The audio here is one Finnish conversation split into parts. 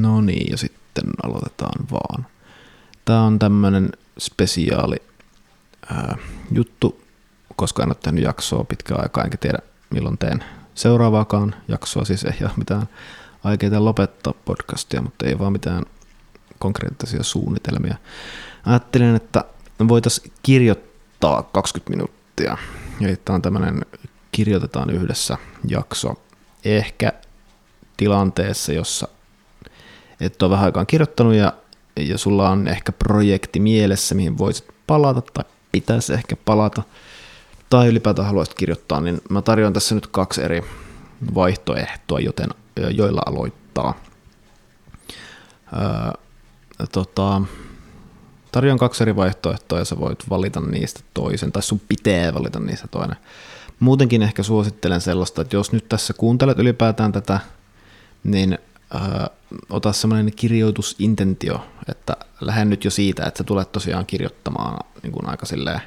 No niin, ja sitten aloitetaan vaan. Tämä on tämmöinen spesiaali ää, juttu, koska en ole tehnyt jaksoa pitkään aikaa, enkä tiedä milloin teen seuraavaakaan jaksoa. Siis ei ole mitään aikeita lopettaa podcastia, mutta ei vaan mitään konkreettisia suunnitelmia. Ajattelin, että voitaisiin kirjoittaa 20 minuuttia. Eli tämä on tämmöinen kirjoitetaan yhdessä jakso. Ehkä tilanteessa, jossa et ole vähän aikaan kirjoittanut ja, ja sulla on ehkä projekti mielessä, mihin voisit palata tai pitäisi ehkä palata tai ylipäätään haluaisit kirjoittaa, niin mä tarjoan tässä nyt kaksi eri vaihtoehtoa, joten joilla aloittaa. Öö, tota, tarjoan kaksi eri vaihtoehtoa ja sä voit valita niistä toisen, tai sun pitää valita niistä toinen. Muutenkin ehkä suosittelen sellaista, että jos nyt tässä kuuntelet ylipäätään tätä, niin äh, ota semmoinen kirjoitusintentio, että lähden nyt jo siitä, että sä tulet tosiaan kirjoittamaan niin kuin aika silleen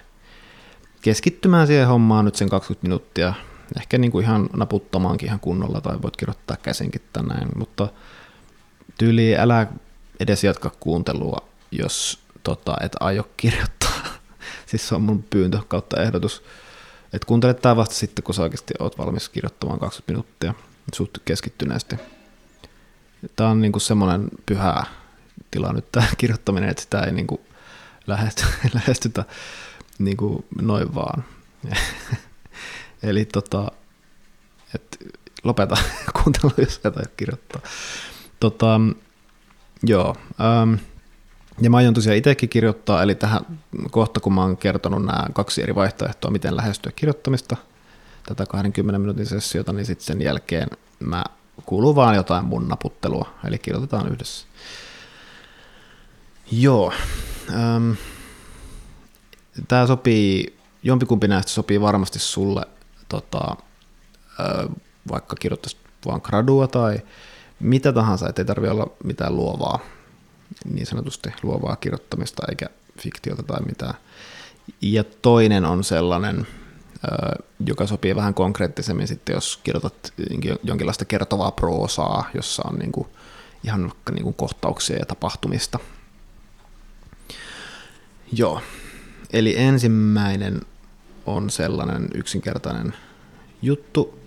keskittymään siihen hommaan nyt sen 20 minuuttia, ehkä niin kuin ihan naputtamaankin ihan kunnolla, tai voit kirjoittaa käsinkin tänään, mutta tyyli älä edes jatka kuuntelua, jos tota, et aio kirjoittaa. siis se on mun pyyntö kautta ehdotus. Et kuuntele tämä vasta sitten, kun sä oikeasti oot valmis kirjoittamaan 20 minuuttia suht keskittyneesti. Tämä on niinku semmoinen pyhä tila nyt tämä kirjoittaminen, että sitä ei niinku lähesty, lähestytä niinku noin vaan. Eli tota, et lopeta kuuntelu, jos et aio kirjoittaa. Tota, joo. Ähm, ja mä aion tosiaan itsekin kirjoittaa, eli tähän kohta kun mä oon kertonut nämä kaksi eri vaihtoehtoa, miten lähestyä kirjoittamista, tätä 20 minuutin sessiota, niin sitten sen jälkeen mä kuuluu vaan jotain mun naputtelua, eli kirjoitetaan yhdessä. Joo. Ähm, Tämä sopii, jompikumpi näistä sopii varmasti sulle, tota, äh, vaikka kirjoittaisit vaan gradua tai mitä tahansa, ettei tarvitse olla mitään luovaa, niin sanotusti luovaa kirjoittamista eikä fiktiota tai mitään. Ja toinen on sellainen, joka sopii vähän konkreettisemmin sitten, jos kirjoitat jonkinlaista kertovaa proosaa, jossa on niin kuin ihan niin kuin kohtauksia ja tapahtumista. Joo, eli ensimmäinen on sellainen yksinkertainen juttu,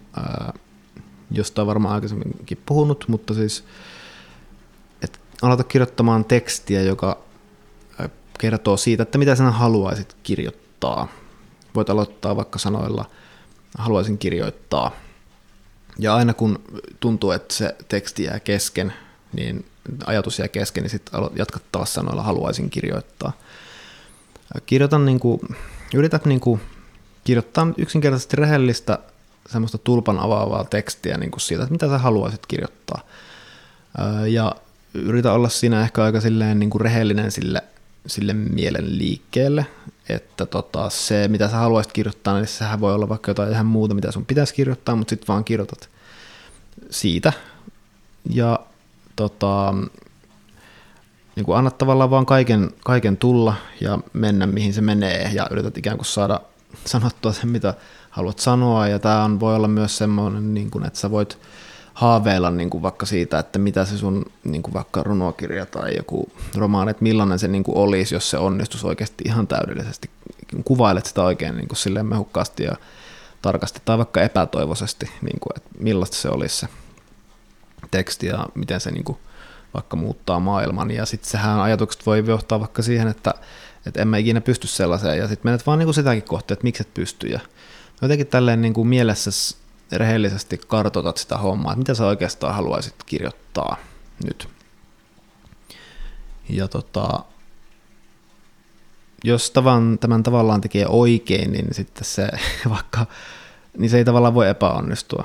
josta on varmaan aikaisemminkin puhunut, mutta siis aloita kirjoittamaan tekstiä, joka kertoo siitä, että mitä sinä haluaisit kirjoittaa – voit aloittaa vaikka sanoilla haluaisin kirjoittaa. Ja aina kun tuntuu, että se teksti jää kesken, niin ajatus jää kesken, niin sitten jatkat taas sanoilla haluaisin kirjoittaa. Kirjoitan niin kuin, yrität niin kuin, kirjoittaa yksinkertaisesti rehellistä semmoista tulpan avaavaa tekstiä niin kuin siitä, että mitä sä haluaisit kirjoittaa. Ja yritä olla siinä ehkä aika silleen niin kuin rehellinen sille, sille mielen liikkeelle, että tota, se, mitä sä haluaisit kirjoittaa, niin sehän voi olla vaikka jotain ihan muuta, mitä sun pitäisi kirjoittaa, mutta sitten vaan kirjoitat siitä. Ja tota, niin kuin annat tavallaan vaan kaiken, kaiken tulla ja mennä, mihin se menee, ja yrität ikään kuin saada sanottua sen, mitä haluat sanoa, ja tämä on, voi olla myös semmoinen, niin kuin, että sä voit haaveilla niin kuin vaikka siitä, että mitä se sun niin kuin vaikka runokirja tai joku romaani, että millainen se niin kuin olisi, jos se onnistuisi oikeasti ihan täydellisesti. Kuvailet sitä oikein niin kuin silleen mehukkaasti ja tarkasti tai vaikka epätoivoisesti, niin kuin, että millaista se olisi se teksti ja miten se niin kuin vaikka muuttaa maailman. Ja sitten sehän ajatukset voi johtaa vaikka siihen, että, että en mä ikinä pysty sellaiseen ja sitten menet vaan niin kuin sitäkin kohti, että miksi et pysty. Ja jotenkin tälleen niin kuin mielessä rehellisesti kartoitat sitä hommaa, että mitä sä oikeastaan haluaisit kirjoittaa nyt. Ja tota, jos tavan, tämän tavallaan tekee oikein, niin sitten se vaikka, niin se ei tavallaan voi epäonnistua.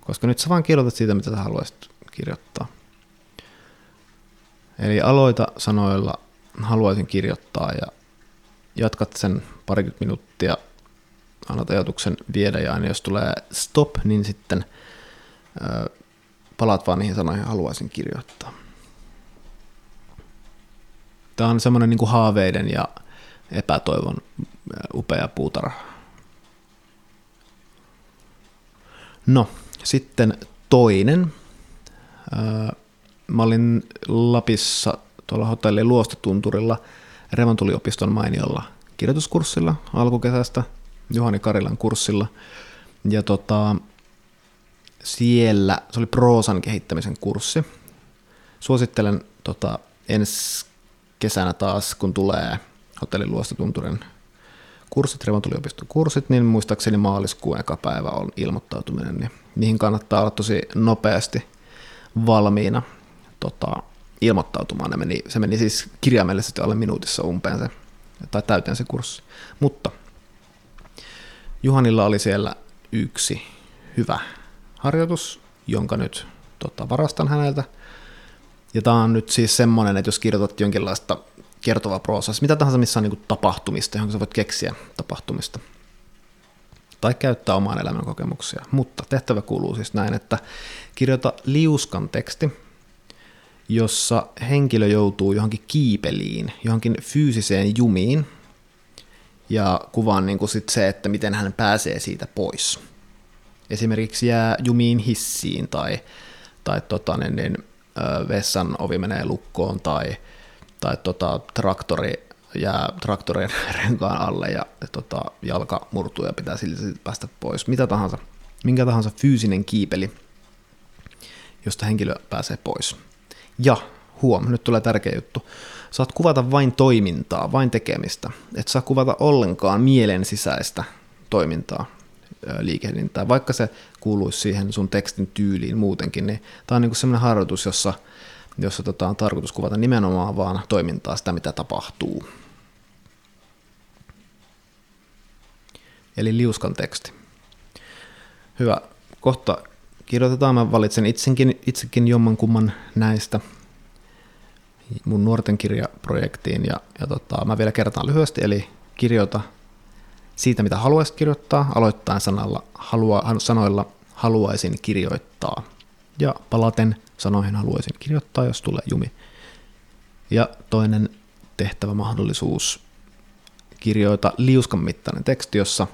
Koska nyt sä vaan kirjoitat siitä, mitä sä haluaisit kirjoittaa. Eli aloita sanoilla haluaisin kirjoittaa ja jatkat sen parikymmentä minuuttia annat ajatuksen viedä ja aina jos tulee stop, niin sitten ö, palaat vaan niihin sanoihin, haluaisin kirjoittaa. Tämä on semmoinen niin kuin haaveiden ja epätoivon upea puutarha. No, sitten toinen. mä olin Lapissa tuolla hotelli Luostotunturilla Revontuliopiston mainiolla kirjoituskurssilla alkukesästä, Juhani Karilan kurssilla. Ja tota, siellä, se oli proosan kehittämisen kurssi. Suosittelen tota, ensi kesänä taas, kun tulee hotellin Luostotunturin kurssit, Revontuliopiston kurssit, niin muistaakseni maaliskuun eka päivä on ilmoittautuminen, niin niihin kannattaa olla tosi nopeasti valmiina tota, ilmoittautumaan. Ne meni, se meni siis kirjaimellisesti alle minuutissa umpeen se, tai täyteen se kurssi. Mutta Juhanilla oli siellä yksi hyvä harjoitus, jonka nyt tota, varastan häneltä. Ja tämä on nyt siis semmoinen, että jos kirjoitat jonkinlaista kertovaa proosaa, siis mitä tahansa missä on niin tapahtumista, johon sä voit keksiä tapahtumista, tai käyttää omaan elämän kokemuksia. Mutta tehtävä kuuluu siis näin, että kirjoita liuskan teksti, jossa henkilö joutuu johonkin kiipeliin, johonkin fyysiseen jumiin, ja kuvaan niin kuin sit se, että miten hän pääsee siitä pois. Esimerkiksi jää jumiin hissiin tai, tai tota, niin, niin, vessan ovi menee lukkoon tai, tai tota, traktori jää traktorin renkaan alle ja tota, jalka murtuu ja pitää silti päästä pois. Mitä tahansa, minkä tahansa fyysinen kiipeli, josta henkilö pääsee pois. Ja huom, nyt tulee tärkeä juttu. Saat kuvata vain toimintaa, vain tekemistä. Et saa kuvata ollenkaan mielen sisäistä toimintaa, liikehdintää. Vaikka se kuuluisi siihen sun tekstin tyyliin muutenkin, niin tämä on niinku sellainen harjoitus, jossa, jossa tota, on tarkoitus kuvata nimenomaan vaan toimintaa, sitä mitä tapahtuu. Eli liuskan teksti. Hyvä. Kohta kirjoitetaan. Mä valitsen itsekin, itsekin jommankumman näistä mun nuorten kirjaprojektiin. Ja, ja tota, mä vielä kertaan lyhyesti, eli kirjoita siitä, mitä haluaisit kirjoittaa, aloittain sanalla, halua, sanoilla haluaisin kirjoittaa. Ja palaten sanoihin haluaisin kirjoittaa, jos tulee jumi. Ja toinen tehtävä mahdollisuus kirjoita liuskan mittainen teksti, jossa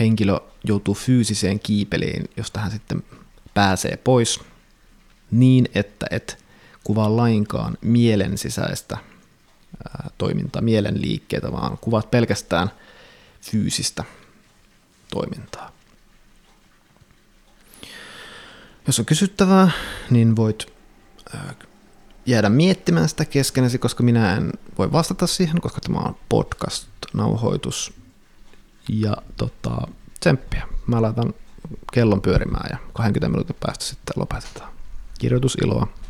henkilö joutuu fyysiseen kiipeliin, josta hän sitten pääsee pois niin, että et kuvaa lainkaan mielen sisäistä toimintaa, mielen liikkeitä, vaan kuvaat pelkästään fyysistä toimintaa. Jos on kysyttävää, niin voit jäädä miettimään sitä keskenäsi, koska minä en voi vastata siihen, koska tämä on podcast-nauhoitus ja tota, tsemppiä. Mä laitan kellon pyörimään ja 20 minuutin päästä sitten lopetetaan. Kirjoitusiloa.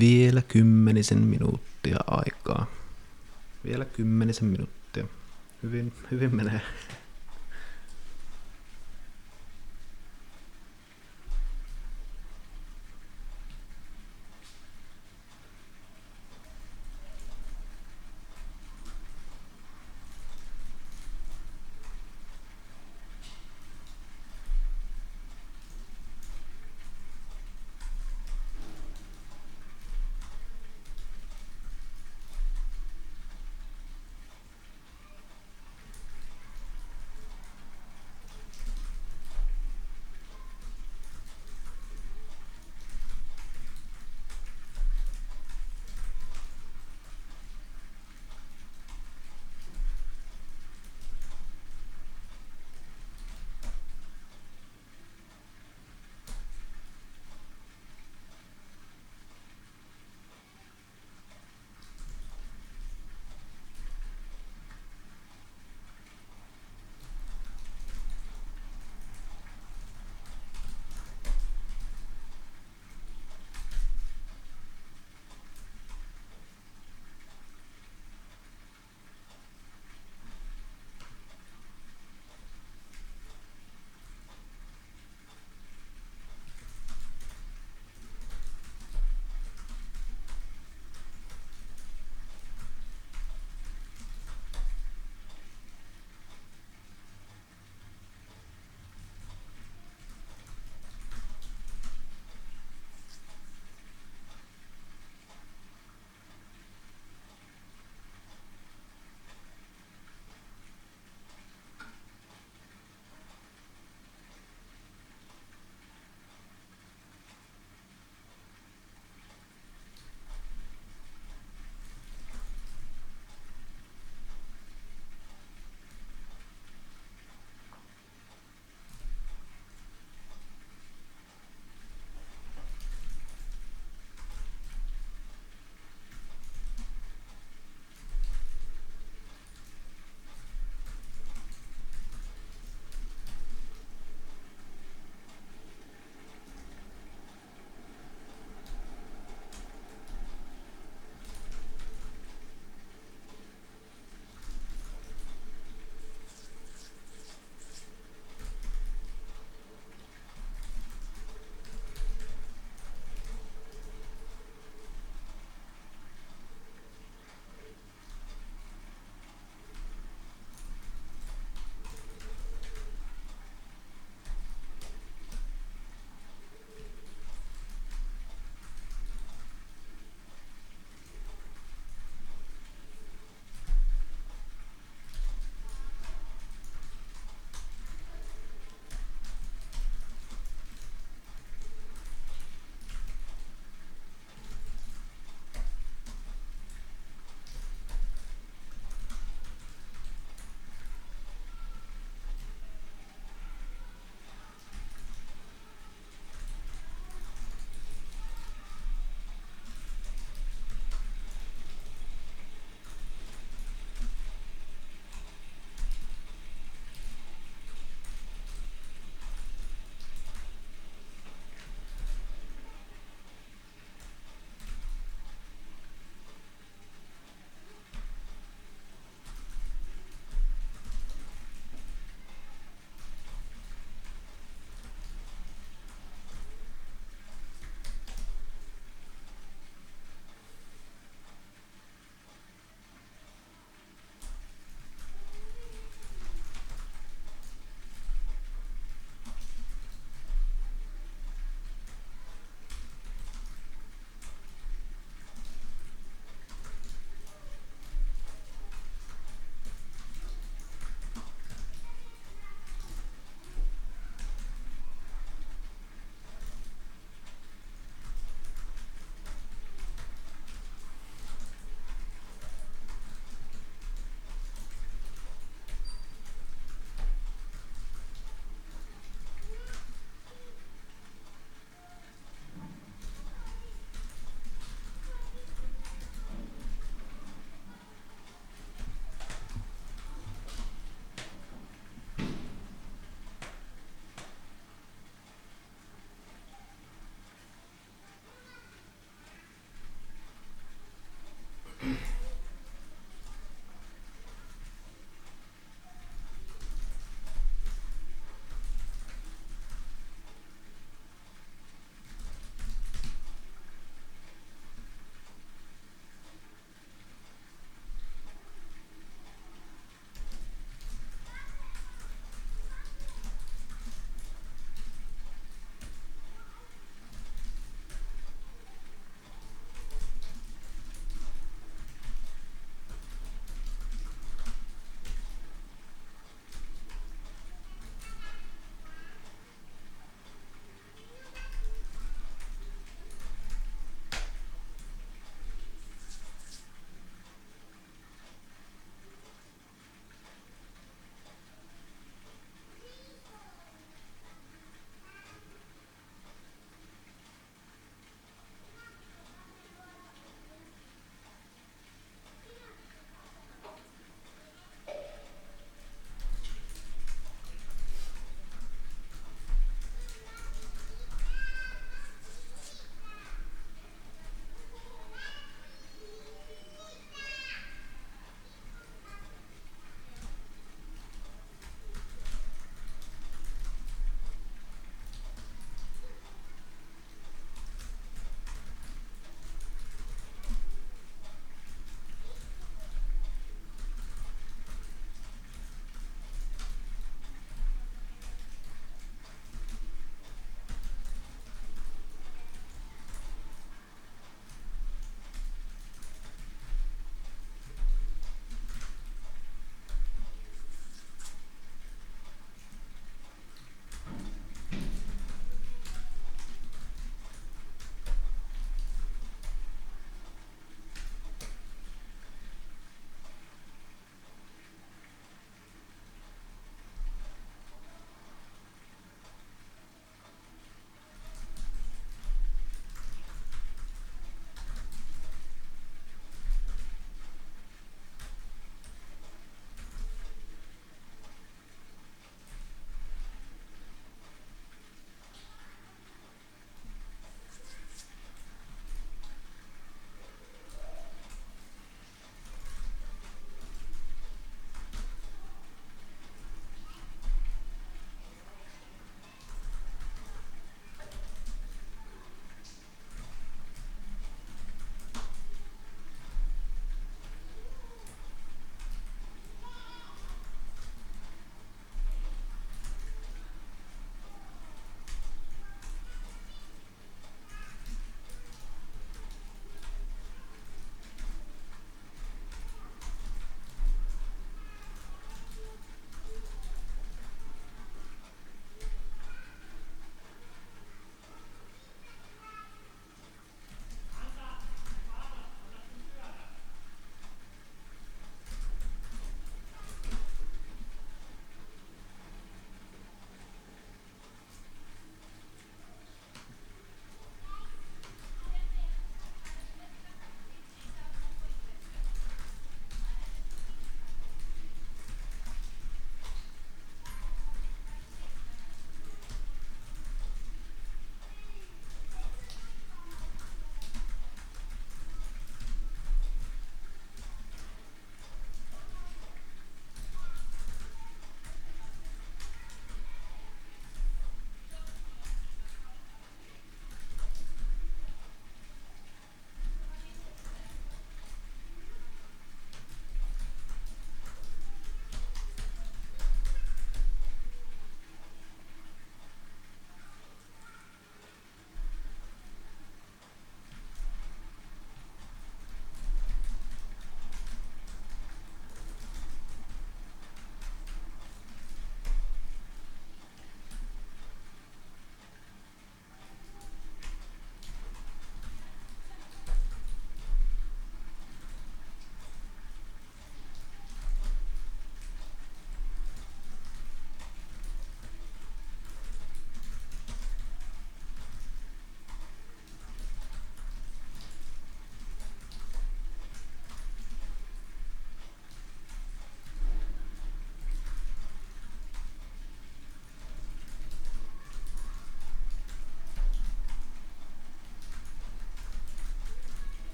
Vielä kymmenisen minuuttia aikaa. Vielä kymmenisen minuuttia. Hyvin, hyvin menee.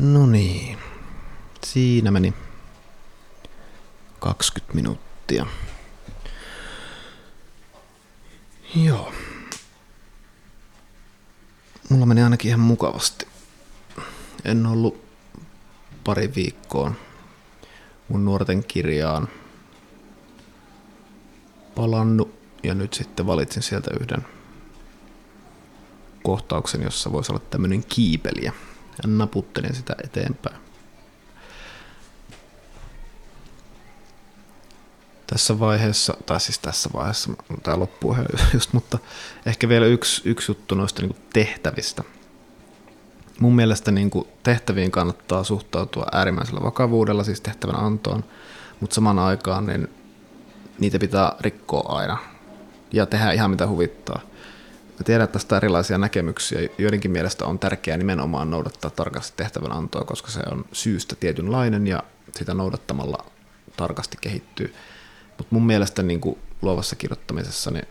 No niin, siinä meni 20 minuuttia. Joo. Mulla meni ainakin ihan mukavasti. En ollut pari viikkoon mun nuorten kirjaan palannut ja nyt sitten valitsin sieltä yhden kohtauksen, jossa voisi olla tämmöinen kiipeliä ja naputtelin sitä eteenpäin. Tässä vaiheessa, tai siis tässä vaiheessa, tämä loppuu just, mutta ehkä vielä yksi, yksi juttu noista niin tehtävistä. Mun mielestä niin kuin tehtäviin kannattaa suhtautua äärimmäisellä vakavuudella, siis tehtävän antoon, mutta samaan aikaan niin niitä pitää rikkoa aina ja tehdä ihan mitä huvittaa. Mä tiedän, että tästä on erilaisia näkemyksiä. Joidenkin mielestä on tärkeää nimenomaan noudattaa tarkasti tehtävän antoa, koska se on syystä tietynlainen ja sitä noudattamalla tarkasti kehittyy. Mutta mun mielestä niin kuin luovassa kirjoittamisessa, niin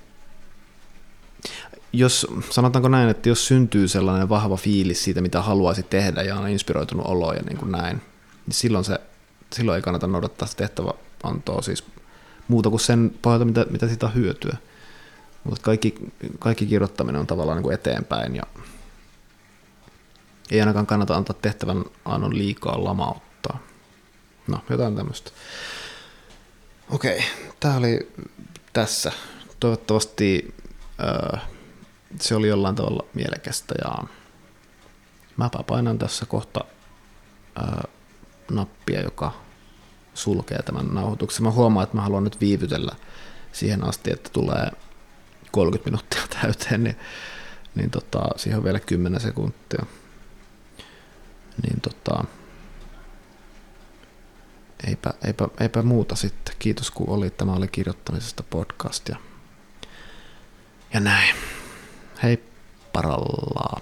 jos, sanotaanko näin, että jos syntyy sellainen vahva fiilis siitä, mitä haluaisi tehdä ja on inspiroitunut olo ja niin kuin näin, niin silloin, se, silloin ei kannata noudattaa sitä tehtävä antoa siis muuta kuin sen pohjalta, mitä, mitä siitä on hyötyä. Mutta kaikki, kaikki kirjoittaminen on tavallaan niin kuin eteenpäin ja ei ainakaan kannata antaa tehtävän annon liikaa lamauttaa. No, jotain tämmöistä. Okei, tämä oli tässä. Toivottavasti äh, se oli jollain tavalla mielekästä ja mäpä painan tässä kohta äh, nappia, joka sulkee tämän nauhoituksen. Mä huomaan, että mä haluan nyt viivytellä siihen asti, että tulee 30 minuuttia täyteen, niin, niin tota, siihen on vielä 10 sekuntia. Niin tota, eipä, eipä, eipä muuta sitten. Kiitos kun olit. Tämä oli kirjoittamisesta podcast ja, ja näin. Hei parallaa.